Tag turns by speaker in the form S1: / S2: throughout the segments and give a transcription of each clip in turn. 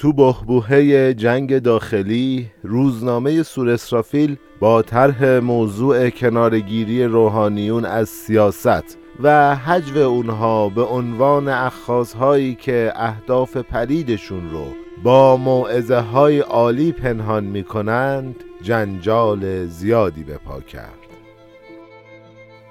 S1: تو بهبوهه جنگ داخلی روزنامه سور اسرافیل با طرح موضوع کنارگیری روحانیون از سیاست و حجو اونها به عنوان اخخازهایی که اهداف پریدشون رو با موعظه های عالی پنهان می کنند جنجال زیادی به پا کرد.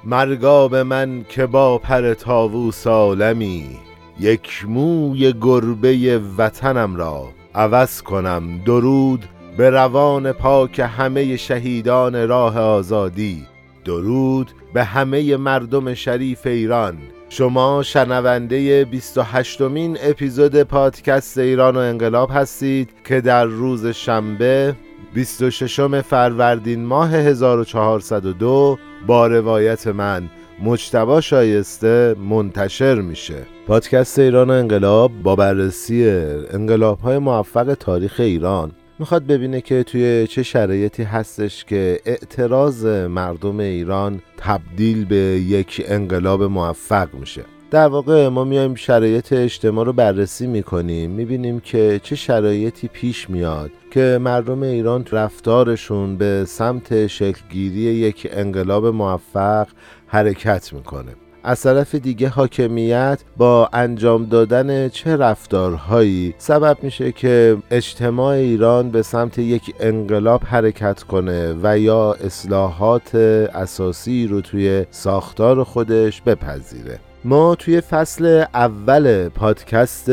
S1: مرگاب من که با پر تاوو سالمی یک موی گربه وطنم را عوض کنم درود به روان پاک همه شهیدان راه آزادی. درود به همه مردم شریف ایران. شما شنونده 28 مین اپیزود پادکست ایران و انقلاب هستید که در روز شنبه 26 فروردین ماه 1402 با روایت من مجتبا شایسته منتشر میشه. پادکست ایران انقلاب با بررسی انقلاب های موفق تاریخ ایران. می‌خواد ببینه که توی چه شرایطی هستش که اعتراض مردم ایران تبدیل به یک انقلاب موفق میشه. در واقع ما میایم شرایط اجتماع رو بررسی می‌کنیم می‌بینیم که چه شرایطی پیش میاد که مردم ایران رفتارشون به سمت شکلگیری یک انقلاب موفق حرکت می‌کنه. از طرف دیگه حاکمیت با انجام دادن چه رفتارهایی سبب میشه که اجتماع ایران به سمت یک انقلاب حرکت کنه و یا اصلاحات اساسی رو توی ساختار خودش بپذیره؟ ما توی فصل اول پادکست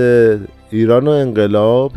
S1: ایران و انقلاب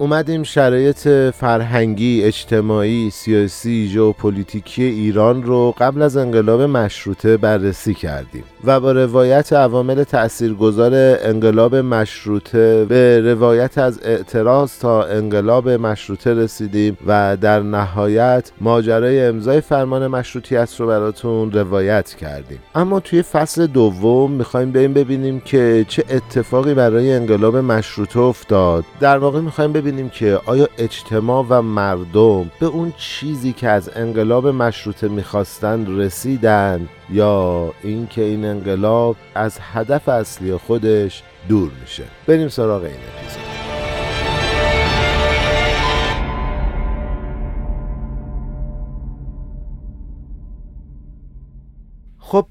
S1: اومدیم شرایط فرهنگی، اجتماعی، سیاسی، ژئوپلیتیکی ایران رو قبل از انقلاب مشروطه بررسی کردیم و با روایت عوامل تاثیرگذار انقلاب مشروطه به روایت از اعتراض تا انقلاب مشروطه رسیدیم و در نهایت ماجرای امضای فرمان مشروطیت رو براتون روایت کردیم. اما توی فصل دوم می‌خوایم بریم ببینیم که چه اتفاقی برای انقلاب مشروطه افتاد. در واقع می‌خوایم ببینیم ببینیم که آیا اجتماع و مردم به اون چیزی که از انقلاب مشروطه می‌خواستند رسیدن یا اینکه این انقلاب از هدف اصلی خودش دور میشه؟ بریم سراغ این اپیزود. خب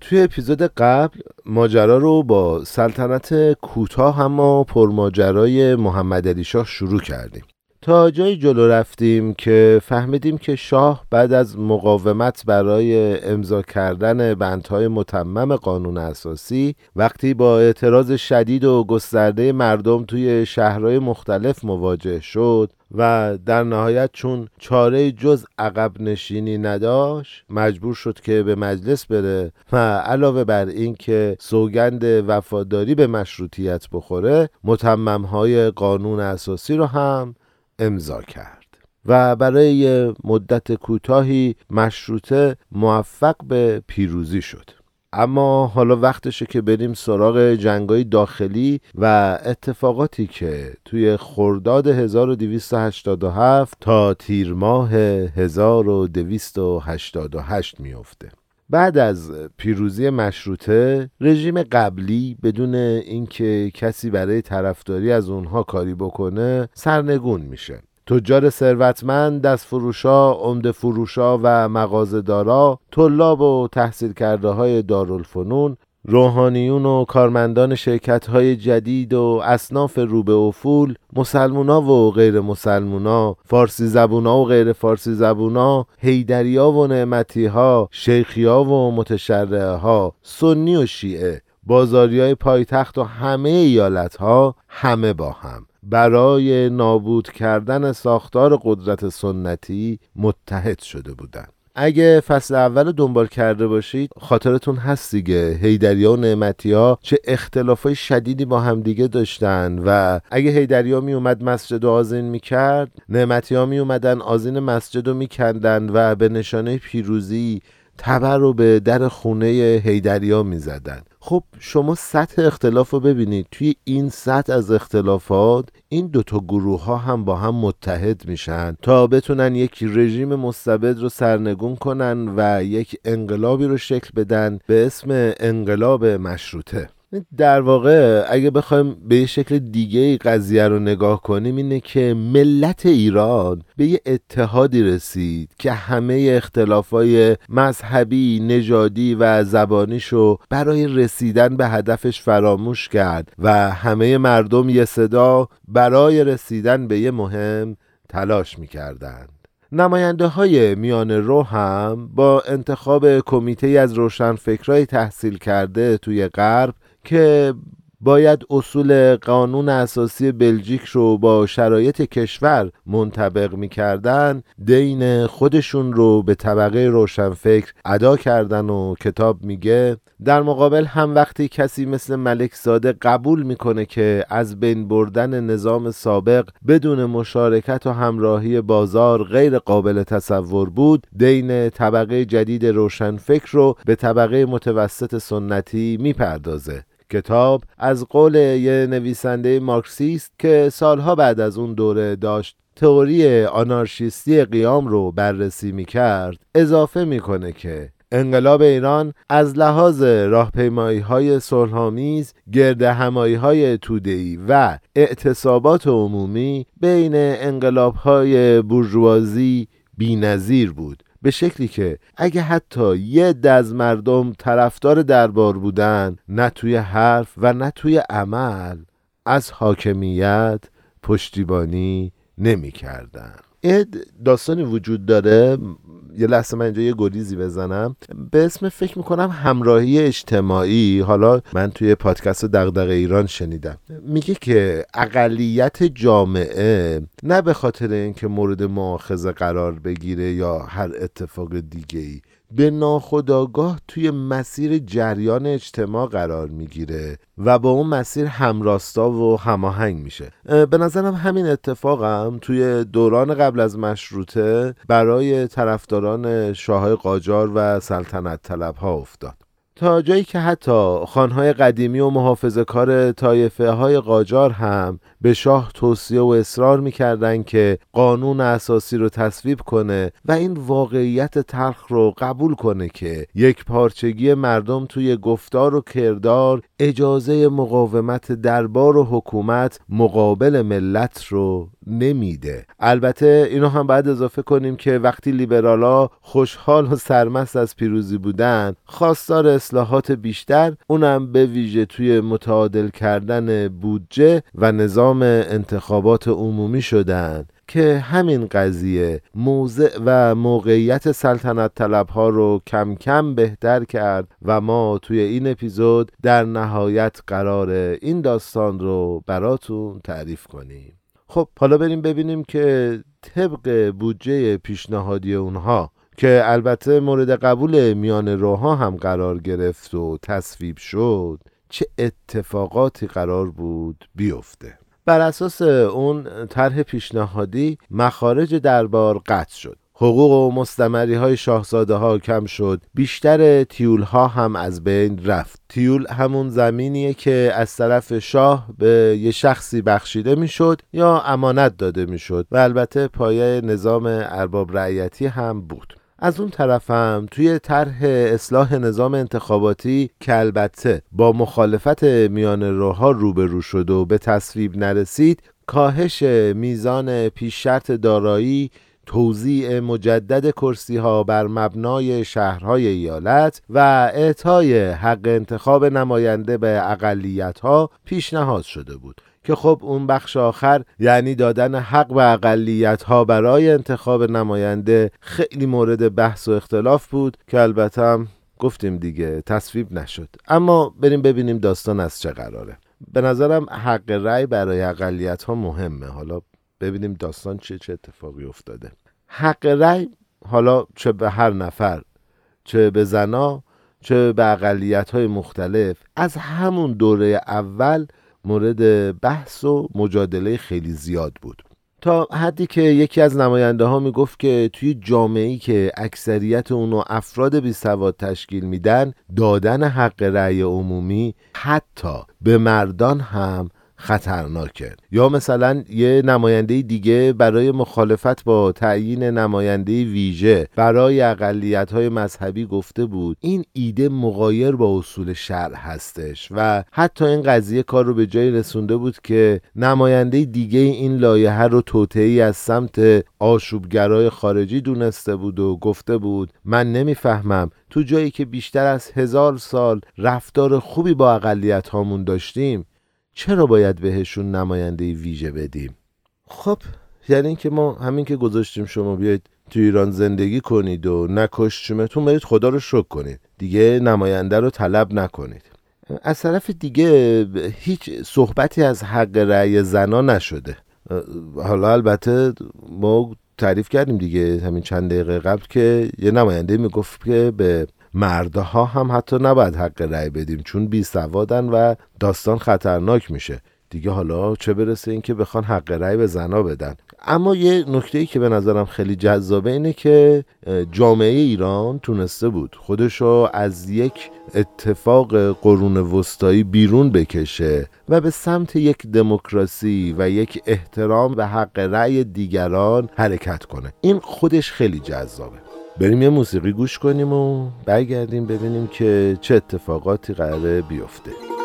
S1: توی اپیزود قبل ماجرا رو با سلطنت کوتاه اما پرماجرای محمد علی شاه شروع کردیم. تا جایی جلو رفتیم که فهمیدیم که شاه بعد از مقاومت برای امضا کردن بندهای متمم قانون اساسی وقتی با اعتراض شدید و گسترده مردم توی شهرهای مختلف مواجه شد و در نهایت چون چاره جز عقب نشینی نداشت مجبور شد که به مجلس بره و علاوه بر این که سوگند وفاداری به مشروطیت بخوره متممهای قانون اساسی رو هم امضا کرد و برای مدت کوتاهی مشروطه موفق به پیروزی شد. اما حالا وقتشه که بریم سراغ جنگای داخلی و اتفاقاتی که توی خرداد 1287 تا تیر ماه 1288 میفته بعد از پیروزی مشروطه رژیم قبلی بدون اینکه کسی برای طرفداری از اونها کاری بکنه سرنگون میشه. تجار ثروتمند دست فروشا، عمده فروشا و مغازهدارا، طلاب و تحصیل کرده های دارالفنون روحانیون و کارمندان شرکت های جدید و اصناف روبه و فول مسلمونا و غیر مسلمونا فارسی زبونا و غیر فارسی زبونا هیدریا و نعمتی ها شیخیا و متشرعه ها سنی و شیعه بازاری های پایتخت و همه ایالت ها همه با هم. برای نابود کردن ساختار قدرت سنتی متحد شده بودند. اگه فصل اول دنبال کرده باشید خاطرتون هست دیگه. هیدریا و نعمتی ها چه اختلافای شدیدی با همدیگه داشتن و اگه هیدریا می اومد مسجد و آزین می کرد نعمتی ها می اومدن آزین مسجد رو می کندن و به نشانه پیروزی تبر رو به در خونه هیدریا می زدن خب شما سطح اختلاف رو ببینید. توی این سطح از اختلافات این دوتا گروه ها هم با هم متحد میشن تا بتونن یک رژیم مستبد رو سرنگون کنن و یک انقلابی رو شکل بدن به اسم انقلاب مشروطه. در واقع اگه بخوایم به یه شکل دیگه قضیه رو نگاه کنیم اینه که ملت ایران به یه اتحادی رسید که همه اختلافای مذهبی، نژادی و زبانیشو برای رسیدن به هدفش فراموش کرد و همه مردم یه صدا برای رسیدن به یه مهم تلاش می‌کردند. نماینده های میان رو هم با انتخاب کمیته از روشنفکرای تحصیل کرده توی غرب که باید اصول قانون اساسی بلژیک رو با شرایط کشور منطبق می‌کردن دین خودشون رو به طبقه روشنفکر ادا کردن و کتاب میگه. در مقابل هم وقتی کسی مثل ملک زاده قبول می‌کنه که از بین بردن نظام سابق بدون مشارکت و همراهی بازار غیر قابل تصور بود دین طبقه جدید روشنفکر رو به طبقه متوسط سنتی می‌پردازه. کتاب از قول یه نویسنده مارکسیست که سالها بعد از اون دوره داشت تئوری آنارشیستی قیام رو بررسی می کرد اضافه می‌کنه که انقلاب ایران از لحاظ راهپیمایی های گرد همایی های توده‌ای و اعتصابات عمومی بین انقلاب های بورژوازی بینظیر بود. به شکلی که اگه حتی یه از مردم طرفدار دربار بودن نه توی حرف و نه توی عمل از حاکمیت پشتیبانی نمی کردن. داستانی وجود داره. یه لحظه من اینجا یه گریزی بزنم. به اسم فکر می‌کنم همراهی اجتماعی. حالا من توی پادکست دغدغه ایران شنیدم. میگه که اقلیت جامعه نه به خاطر اینکه مورد مؤاخذه قرار بگیره یا هر اتفاق دیگه ای به ناخداگاه توی مسیر جریان اجتماع قرار می‌گیره و با اون مسیر همراستا و هماهنگ میشه. به نظرم همین اتفاقم توی دوران قبل از مشروطه برای طرفداران شاههای قاجار و سلطنت طلب ها افتاد. تا جایی که حتی خانهای قدیمی و محافظه کار طایفه های قاجار هم به شاه توصیه و اصرار می‌کردن که قانون اساسی رو تصویب کنه و این واقعیت تلخ رو قبول کنه که یک پارچگی مردم توی گفتار و کردار اجازه مقاومت دربار و حکومت مقابل ملت رو نمیده. البته اینو هم باید اضافه کنیم که وقتی لیبرالا خوشحال و سرمست از پیروزی بودن خواستار اصلاحات بیشتر اونم به ویژه توی متعادل کردن بودجه و نظام انتخابات عمومی شدن که همین قضیه موضع و موقعیت سلطنت طلب ها رو کم کم بهتر کرد و ما توی این اپیزود در نهایت قرار این داستان رو براتون تعریف کنیم. خب حالا بریم ببینیم که طبق بودجه پیشنهادی اونها که البته مورد قبول میان روها هم قرار گرفت و تصویب شد چه اتفاقاتی قرار بود بیفته؟ بر اساس اون طرح پیشنهادی مخارج دربار قطع شد. حقوق و مستمری های شاهزاده ها کم شد. بیشتر تیول ها هم از بین رفت. تیول همون زمینیه که از طرف شاه به یه شخصی بخشیده می‌شد یا امانت داده می‌شد. و البته پایه نظام ارباب رعیتی هم بود. از اون طرفم توی طرح اصلاح نظام انتخاباتی که البته با مخالفت میان روها روبرو شد و به تصویب نرسید کاهش میزان پیش شرط دارایی توزیع مجدد کرسی ها بر مبنای شهرهای ایالت و اعطای حق انتخاب نماینده به اقلیت ها پیشنهاد شده بود. که خب اون بخش آخر یعنی دادن حق به اقلیت ها برای انتخاب نماینده خیلی مورد بحث و اختلاف بود که البته هم گفتیم دیگه تصویب نشد. اما بریم ببینیم داستان از چه قراره. به نظرم حق رأی برای اقلیت ها مهمه. حالا ببینیم داستان چه چه اتفاقی افتاده. حق رأی حالا چه به هر نفر چه به زنا چه به اقلیت های مختلف از همون دوره اول مورد بحث و مجادله خیلی زیاد بود. تا حدی که یکی از نماینده ها می گفت که توی جامعه که اکثریت اونو افراد بی سواد تشکیل میدن دادن حق رأی عمومی حتی به مردان هم خطرناکه. یا مثلا یه نماینده دیگه برای مخالفت با تعیین نماینده ویژه برای اقلیت های مذهبی گفته بود این ایده مقایر با اصول شرع هستش و حتی این قضیه کار رو به جایی رسونده بود که نماینده دیگه این لایحه رو توطئه‌ای از سمت آشوبگرای خارجی دونسته بود و گفته بود من نمی‌فهمم تو جایی که بیشتر از هزار سال رفتار خوبی با اقلیت هامون داشتیم چرا باید بهشون نماینده ویژه بدیم؟ خب یعنی اینکه ما همین که گذاشتیم شما بیاید تو ایران زندگی کنید و نکشتیمتون برید خدا رو شکر کنید. دیگه نماینده رو طلب نکنید. از طرف دیگه هیچ صحبتی از حق رأی زنا نشده. حالا البته ما تعریف کردیم دیگه همین چند دقیقه قبل که یه نماینده می‌گفت که به مردها هم حتی نباید حق رأی بدیم چون بی سوادن و داستان خطرناک میشه. دیگه حالا چه برسه اینکه بخوان حق رأی به زنا بدن. اما یه نکته ای که به نظرم خیلی جذابه اینه که جامعه ایران تونسته بود خودشو از یک اتفاق قرون وسطایی بیرون بکشه و به سمت یک دموکراسی و یک احترام به حق رأی دیگران حرکت کنه. این خودش خیلی جذابه. بریم یه موسیقی گوش کنیم و برگردیم ببینیم که چه اتفاقاتی قراره بیفته.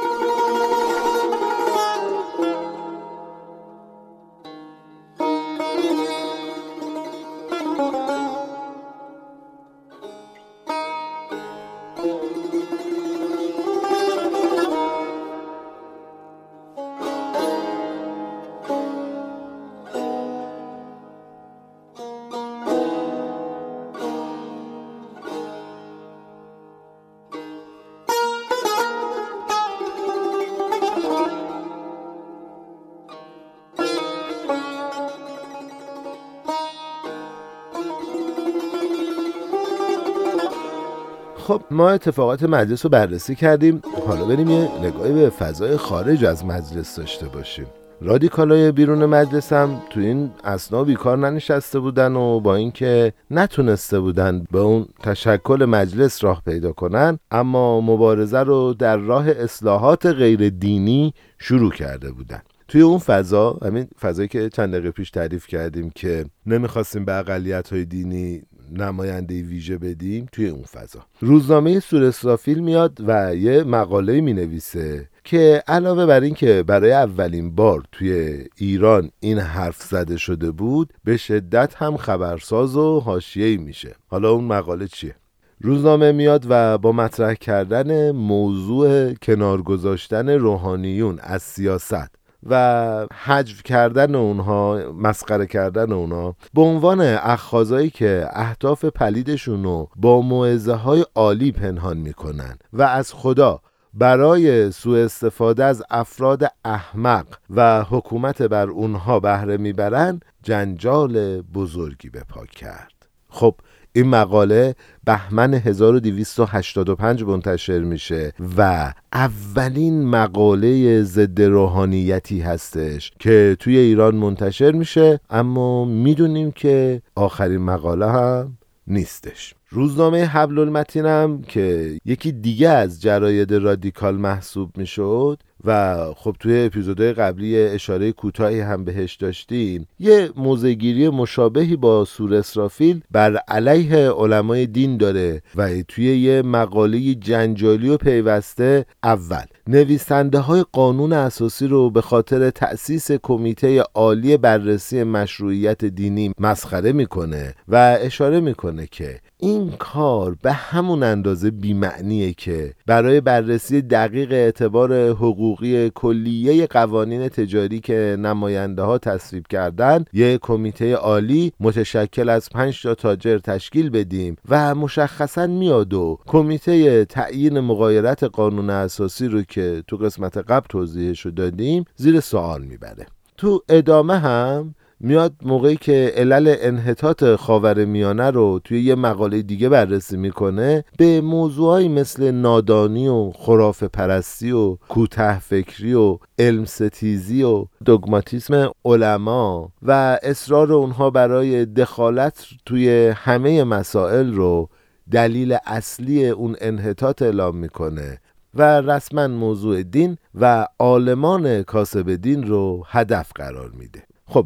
S1: ما اتفاقات مجلس رو بررسی کردیم. حالا بریم یه نگاهی به فضای خارج از مجلس داشته باشیم. رادیکالای بیرون مجلس هم تو این اسنا بیکار ننشسته بودن و با اینکه نتونسته بودن به اون تشکل مجلس راه پیدا کنن اما مبارزه رو در راه اصلاحات غیر دینی شروع کرده بودن. توی اون فضا همین فضایی که چند دقیقه پیش تعریف کردیم که نمی‌خواستیم به اقلیت های دینی نماینده ویژه بدیم توی اون فضا. روزنامه سور اسرافیل میاد و یه مقاله می نویسه که علاوه بر این که برای اولین بار توی ایران این حرف زده شده بود به شدت هم خبرساز و حاشیه‌ای میشه. حالا اون مقاله چیه؟ روزنامه میاد و با مطرح کردن موضوع کنار گذاشتن روحانیون از سیاست و حجو کردن اونها مسخره کردن اونها به عنوان اخخازایی که اهداف پلیدشون رو با موعظه های عالی پنهان می‌کنن و از خدا برای سوء استفاده از افراد احمق و حکومت بر اونها بهره می‌برن جنجال بزرگی به پا کرد. خب این مقاله بهمن 1285 منتشر میشه و اولین مقاله ضد روحانیتی هستش که توی ایران منتشر میشه اما می‌دونیم که آخرین مقاله هم نیستش. روزنامه حبل المتینم که یکی دیگه از جراید رادیکال محسوب می‌شد و خب توی اپیزودهای قبلی اشاره کوتاهی هم بهش داشتیم. یه موزگیری مشابهی با سور اسرافیل بر علیه علمای دین داره و توی یه مقاله جنجالی و پیوسته اول. نویسنده های قانون اساسی رو به خاطر تأسیس کمیته عالی بررسی مشروعیت دینی مسخره می‌کنه و اشاره می‌کنه که این کار به همون اندازه بیمعنیه که برای بررسی دقیق اعتبار حقوقی کلیه قوانین تجاری که نماینده ها تصویب کردن یک کمیته عالی متشکل از پنج تا تاجر تشکیل بدیم و مشخصا میاد و کمیته تعیین مقایرت قانون اساسی رو که تو قسمت قبل توضیحش دادیم زیر سوال می‌بره. تو ادامه هم میاد موقعی که علل انحطاط خاور میانه رو توی یه مقاله دیگه بررسی می‌کنه به موضوعهایی مثل نادانی و خراف پرستی و کوته فکری و علم ستیزی و دogماتیسم علما و اصرار اونها برای دخالت توی همه مسائل رو دلیل اصلی اون انحطاط اعلام می‌کنه و رسما موضوع دین و عالمان کاسب دین رو هدف قرار میده. خب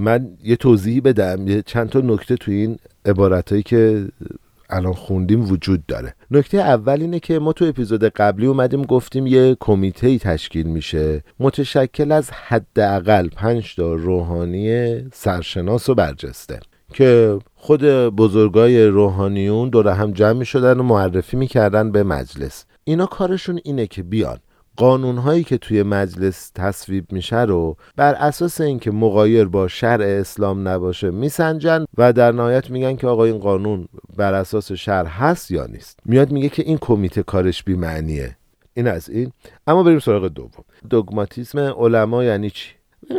S1: من یه توضیحی بدم یه چند تا نکته تو این عبارتهایی که الان خوندیم وجود داره. نکته اول اینه که ما تو اپیزود قبلی اومدیم گفتیم یه کمیته تشکیل میشه متشکل از حداقل پنج تا روحانی سرشناس و برجسته که خود بزرگای روحانیون دور هم جمع شدن و معرفی می‌کردن به مجلس. اینا کارشون اینه که بیان قانون هایی که توی مجلس تصویب میشه رو بر اساس اینکه مقایر با شرع اسلام نباشه میسنجن و در نهایت میگن که آقا این قانون بر اساس شرع هست یا نیست. میاد میگه که این کمیته کارش بی معنیه این از این. اما بریم سراغ دوم. دوگماتیسم علما یعنی چی؟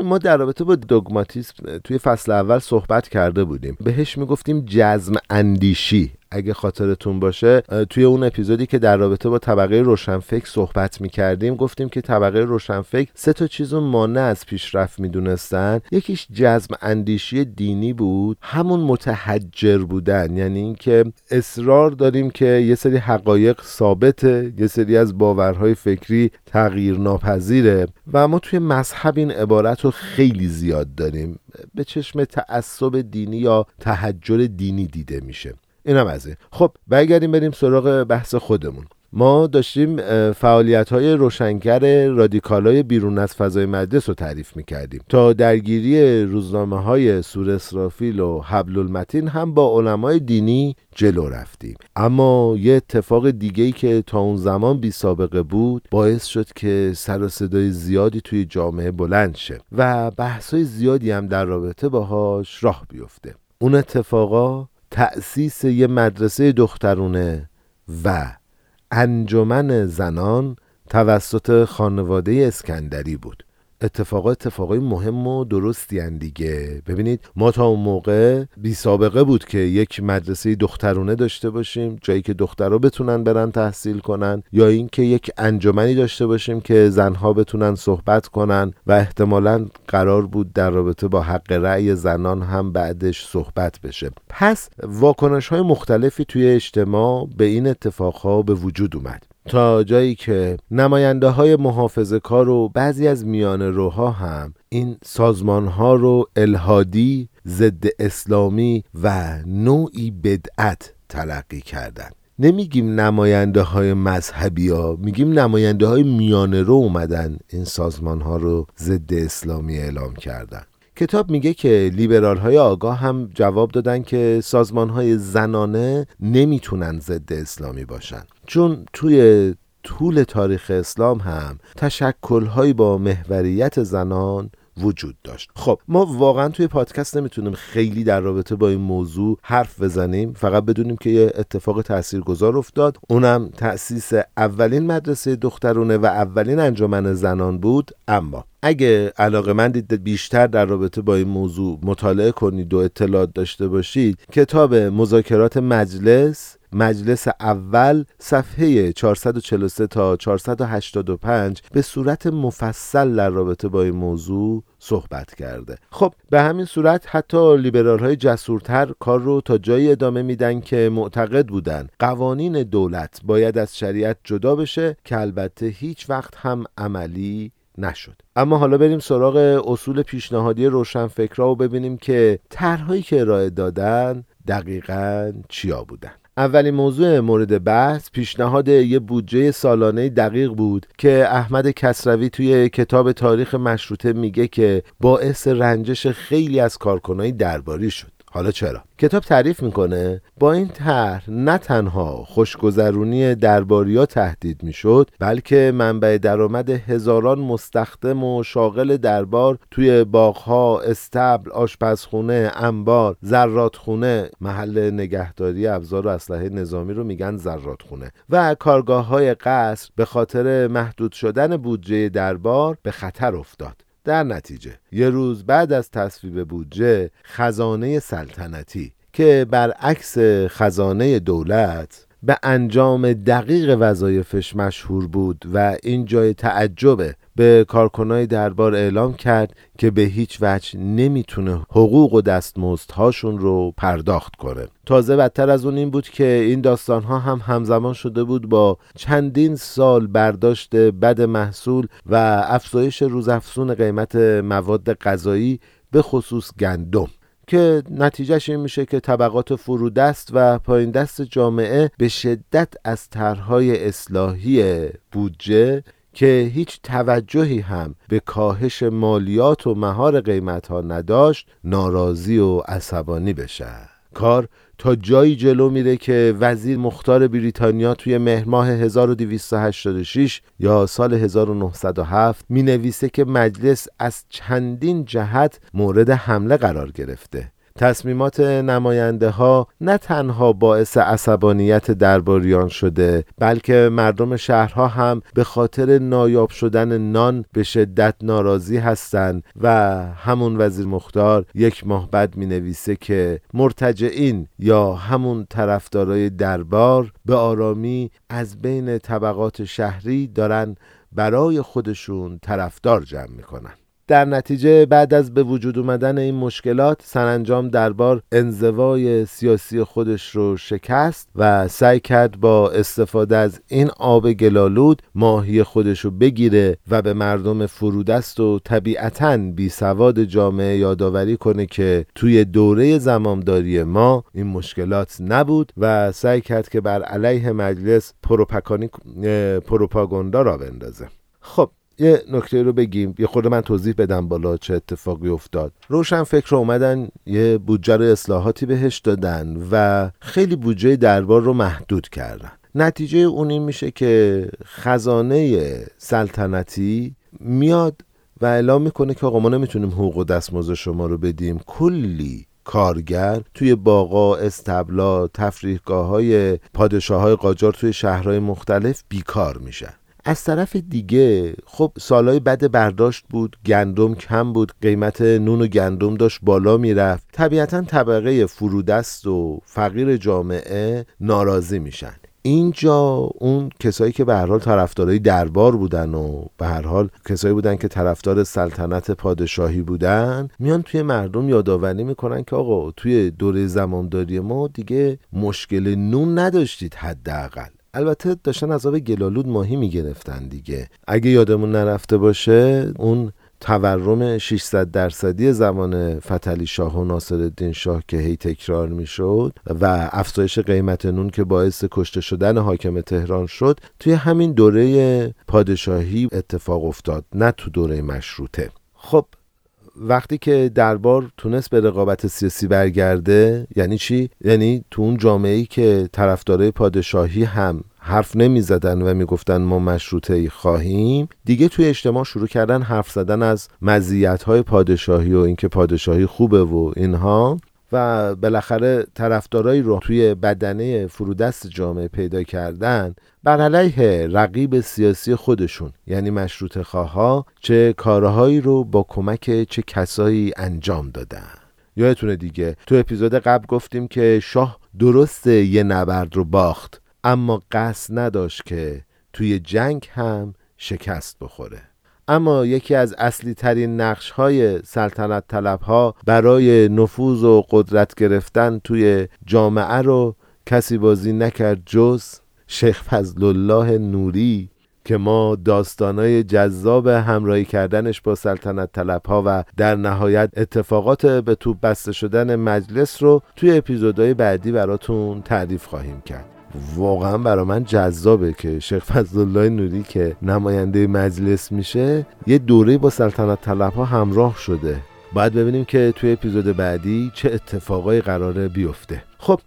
S1: ما در رابطه با دوگماتیسم توی فصل اول صحبت کرده بودیم. بهش می‌گفتیم جزم اندیشی. اگه خاطرتون باشه توی اون اپیزودی که در رابطه با طبقه روشنفکر صحبت می‌کردیم گفتیم که طبقه روشنفکر سه تا چیز رو مانع از پیشرفت می‌دونستن. یکیش جزم اندیشی دینی بود. همون متحجر بودن. یعنی اینکه اصرار داریم که یه سری حقایق ثابته یه سری از باورهای فکری تغییر ناپذیره و ما توی مذهب این عبارت رو خیلی زیاد داریم. به چشم تعصب دینی یا تحجر دینی دیده میشه. اینم از این. خب برگردیم بریم سراغ بحث خودمون. ما داشتیم فعالیت های روشنگر رادیکال های بیرون از فضای مجلس رو تعریف می‌کردیم. تا درگیری روزنامه های سور اسرافیل و حبل المتین هم با علمای دینی جلو رفتیم. اما یه اتفاق دیگه که تا اون زمان بی سابقه بود باعث شد که سر و صدای زیادی توی جامعه بلند شه و بحث زیادی هم در رابطه باهاش راه بیفته. اون اتفاقا تأسیس یه مدرسه دخترونه و انجمن زنان توسط خانواده اسکندری بود. اتفاقا اتفاقای مهم و درستی دیگه. ببینید ما تا اون موقع بی سابقه بود که یک مدرسه دخترونه داشته باشیم جایی که دخترها بتونن برن تحصیل کنن یا اینکه یک انجمنی داشته باشیم که زنها بتونن صحبت کنن و احتمالا قرار بود در رابطه با حق رأی زنان هم بعدش صحبت بشه. پس واکنش های مختلفی توی اجتماع به این اتفاقها به وجود اومد. تا جایی که نماینده های محافظه کار و بعضی از میان روها هم این سازمان ها رو الهادی ضد اسلامی و نوعی بدعت تلقی کردند. نمیگیم نماینده های مذهبی ها میگیم نماینده های میانه رو اومدن این سازمان ها رو ضد اسلامی اعلام کردن. کتاب میگه که لیبرال های آگاه هم جواب دادن که سازمان های زنانه نمی‌تونن ضد اسلامی باشن. چون توی طول تاریخ اسلام هم تشکل با محوریت زنان وجود داشت. خب ما واقعا توی پادکست نمی‌تونیم خیلی در رابطه با این موضوع حرف بزنیم. فقط بدونیم که یه اتفاق تاثیرگذار افتاد. اونم تأسیس اولین مدرسه دخترونه و اولین انجمن زنان بود اما. اگه علاقه من دید بیشتر در رابطه با این موضوع مطالعه کنید و اطلاعات داشته باشید کتاب مذاکرات مجلس مجلس اول صفحه 443 تا 485 به صورت مفصل در رابطه با این موضوع صحبت کرده. خب به همین صورت حتی لیبرال های جسورتر کار رو تا جایی ادامه میدن که معتقد بودن قوانین دولت باید از شریعت جدا بشه که البته هیچ وقت هم عملی نشد. اما حالا بریم سراغ اصول پیشنهادی روشنفکرا و ببینیم که طرحهایی که ارائه دادن دقیقا چیا بودن. اولین موضوع مورد بحث پیشنهاد یه بودجه سالانه دقیق بود که احمد کسروی توی کتاب تاریخ مشروطه میگه که باعث رنجش خیلی از کارکنای درباری شد. حالا چرا؟ کتاب تعریف می‌کنه با این طرح نه تنها خوشگذرونی درباریا تهدید می‌شد بلکه منبع درآمد هزاران مستخدم و شاغل دربار توی باغها استبل آشپزخونه انبار زراتخونه محل نگهداری ابزار و اسلحه نظامی رو میگن زراتخونه و کارگاه های قصر به خاطر محدود شدن بودجه دربار به خطر افتاد. در نتیجه یه روز بعد از تصویب بودجه خزانه سلطنتی که برعکس خزانه دولت به انجام دقیق وظایفش مشهور بود و این جای تعجبه. به کارکنای دربار اعلام کرد که به هیچ وجه نمی‌تونه حقوق و دستمزدهاشون رو پرداخت کنه. تازه بدتر از اون این بود که این داستانها هم همزمان شده بود با چندین سال برداشت بد محصول و افزایش روزافزون قیمت مواد غذایی به خصوص گندم. که نتیجهش این میشه که طبقات فرودست و پایین دست جامعه به شدت از طرحهای اصلاحی بودجه که هیچ توجهی هم به کاهش مالیات و مهار قیمت ها نداشت ناراضی و عصبانی بشه. کار تا جایی جلو میره که وزیر مختار بریتانیا توی مهر ماه 1286 یا سال 1907 می نویسه که مجلس از چندین جهت مورد حمله قرار گرفته. تصمیمات نماینده ها نه تنها باعث عصبانیت درباریان شده بلکه مردم شهرها هم به خاطر نایاب شدن نان به شدت ناراضی هستند و همون وزیر مختار یک ماه بعد می نویسه که مرتجعین یا همون طرفدارای دربار به آرامی از بین طبقات شهری دارن برای خودشون طرفدار جمع می‌کنن. در نتیجه بعد از به وجود اومدن این مشکلات سرانجام دربار انزوای سیاسی خودش رو شکست و سعی کرد با استفاده از این آب گلالود ماهی خودش رو بگیره و به مردم فرودست و طبیعتا بی سواد جامعه یادآوری کنه که توی دوره زمامداری ما این مشکلات نبود و سعی کرد که بر علیه مجلس پروپاگاندا را بندازه. خب یه نکته رو بگیم. یه خورده من توضیح بدم بالا چه اتفاقی افتاد. روشن فکر رو اومدن یه بودجه رو اصلاحاتی بهش دادن و خیلی بودجه دربار رو محدود کردن. نتیجه اون این میشه که خزانه سلطنتی میاد و اعلام می‌کنه که آقا ما نمی‌تونیم حقوق و دستمزد شما رو بدیم. کلی کارگر توی باغا استبلا تفریحگاه های پادشاه های قاجار توی شهرهای مختلف بیکار میشن. از طرف دیگه خب سالهای بد برداشت بود گندم کم بود قیمت نون و گندم داشت بالا می‌رفت. طبیعتا طبقه فرودست و فقیر جامعه ناراضی میشن. اینجا اون کسایی که به هر حال طرفدارای دربار بودن و به هر حال کسایی بودن که طرفدار سلطنت پادشاهی بودن میان توی مردم یادآوری می‌کنن که آقا توی دوره زمانداری ما دیگه مشکل نون نداشتید حداقل. البته داشتن از آب گلالود ماهی می‌گرفتن دیگه. اگه یادمون نرفته باشه اون تورم 600 درصدی زمان فتلی شاه و ناصر الدین شاه که هی تکرار می‌شد و افزایش قیمت نون که باعث کشته شدن حاکم تهران شد توی همین دوره پادشاهی اتفاق افتاد نه تو دوره مشروطه. خب وقتی که دربار تونست به رقابت سیاسی برگرده یعنی چی؟ یعنی تو اون جامعه ای که طرفدارای پادشاهی هم حرف نمی زدن و می‌گفتن ما مشروطه ای خواهیم دیگه توی اجتماع شروع کردن حرف زدن از مزیت های پادشاهی و اینکه پادشاهی خوبه و اینها. و بالاخره طرفدارایی رو توی بدنه فرودست جامعه پیدا کردن بر علیه رقیب سیاسی خودشون یعنی مشروط خواها چه کارهایی رو با کمک چه کسایی انجام دادن. یادتونه دیگه تو اپیزود قبل گفتیم که شاه درست یه نبرد رو باخت اما قصد نداشت که توی جنگ هم شکست بخوره. اما یکی از اصلی ترین نقش های سلطنت طلب ها برای نفوذ و قدرت گرفتن توی جامعه رو کسی بازی نکرد جز شیخ فضل الله نوری که ما داستانای جذاب همراهی کردنش با سلطنت طلب ها و در نهایت اتفاقات به توپ بسته شدن مجلس رو توی اپیزودهای بعدی براتون تعریف خواهیم کرد. واقعا برا من جذابه که شیخ فضلالله نوری که نماینده مجلس میشه یه دوره با سلطنت طلب ها همراه شده. باید ببینیم که توی اپیزود بعدی چه اتفاقایی قراره بیفته. خب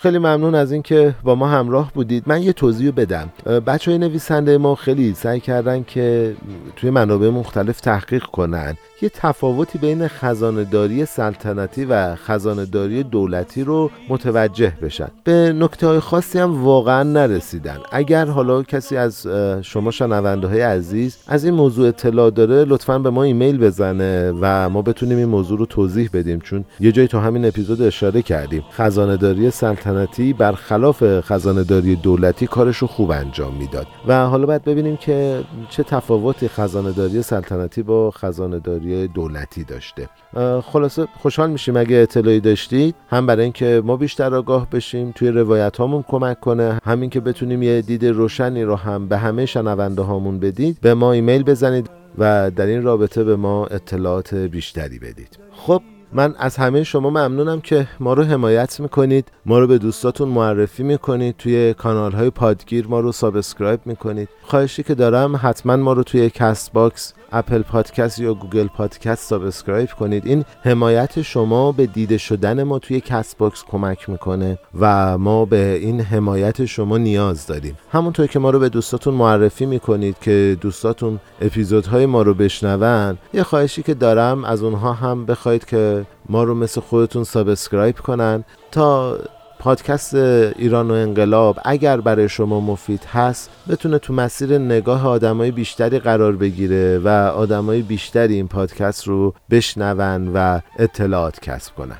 S1: خیلی ممنون از اینکه با ما همراه بودید. من یه توضیح بدم. بچه های نویسنده ما خیلی سعی کردن که توی منابع مختلف تحقیق کنن. یه تفاوتی بین خزانداری سلطنتی و خزانداری دولتی رو متوجه بشن. به نکته های خاصی هم واقعا نرسیدن. اگر حالا کسی از شما شنونده های عزیز از این موضوع اطلاع داره لطفا به ما ایمیل بزنه و ما بتونیم این موضوع رو توضیح بدیم. چون یه جایی تو همین اپیزود اشاره کردیم. خزانداری سلطنتی سلطنتی برخلاف خزانه داری دولتی کارش رو خوب انجام می‌داد. و حالا باید ببینیم که چه تفاوتی خزانه داری سلطنتی با خزانه داری دولتی داشته. خلاصه خوشحال میشیم اگه اطلاعی داشتید هم برای اینکه ما بیشتر آگاه بشیم توی روایت هامون کمک کنه. همین که بتونیم یه دید روشنی رو هم به همه شنونده هامون بدیم به ما ایمیل بزنید و در این رابطه به ما اطلاعات بیشتری بدید. خب من از همه شما ممنونم که ما رو حمایت می‌کنید ما رو به دوستاتون معرفی می‌کنید توی کانال های پادگیر ما رو subscribe می‌کنید. خواهشی که دارم حتما ما رو توی Castbox Apple Podcast یا Google Podcast subscribe کنید. این حمایت شما به دیده شدن ما توی Castbox کمک می‌کنه و ما به این حمایت شما نیاز داریم. همونطور که ما رو به دوستاتون معرفی می‌کنید که دوستاتون اپیزودهای ما رو بشنون یه خواهشی که دارم از اونها هم بخواید که ما رو مثل خودتون subscribe کنن تا پادکست ایران و انقلاب اگر برای شما مفید هست بتونه تو مسیر نگاه آدمای بیشتری قرار بگیره و آدمای بیشتری این پادکست رو بشنون و اطلاعات کسب کنن.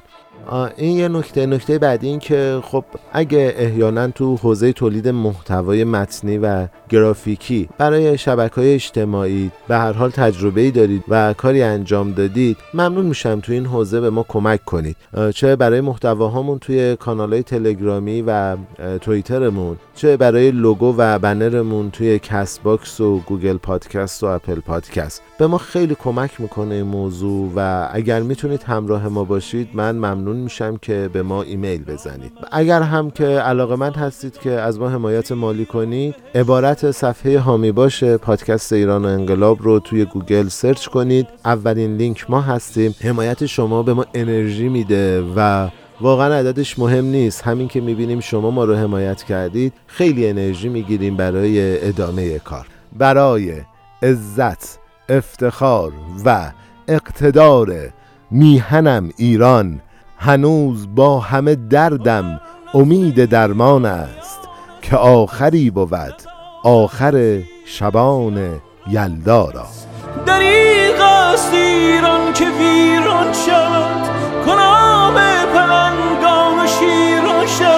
S1: این یه نکته نکته بعدی این که خب اگه احیانا تو حوزه تولید محتوای متنی و گرافیکی برای شبکه های اجتماعی به هر حال تجربه ای دارید و کاری انجام دادید ممنون میشم تو این حوزه به ما کمک کنید. چه برای محتواهامون توی کانال های تلگرامی و توییترمون چه برای لوگو و بنرمون توی Castbox و Google Podcast و Apple Podcast. به ما خیلی کمک می‌کنه این موضوع و اگر می‌تونید همراه ما باشید من ممنون میشم که به ما ایمیل بزنید. اگر هم که علاقه مند هستید که از ما حمایت مالی کنید عبارت صفحه حامی باش پادکست ایران و انقلاب رو توی گوگل search کنید. اولین لینک ما هستیم. حمایت شما به ما انرژی میده و واقعا عددش مهم نیست. همین که می‌بینیم شما ما رو حمایت کردید خیلی انرژی می‌گیریم برای ادامه کار. برای عزت افتخار و اقتدار میهنم ایران هنوز با همه دردم امید درمان است که آخری بود آخر شبان یلدا را
S2: دریغ است ایران که ویران شد کنام پلنگام شیران شد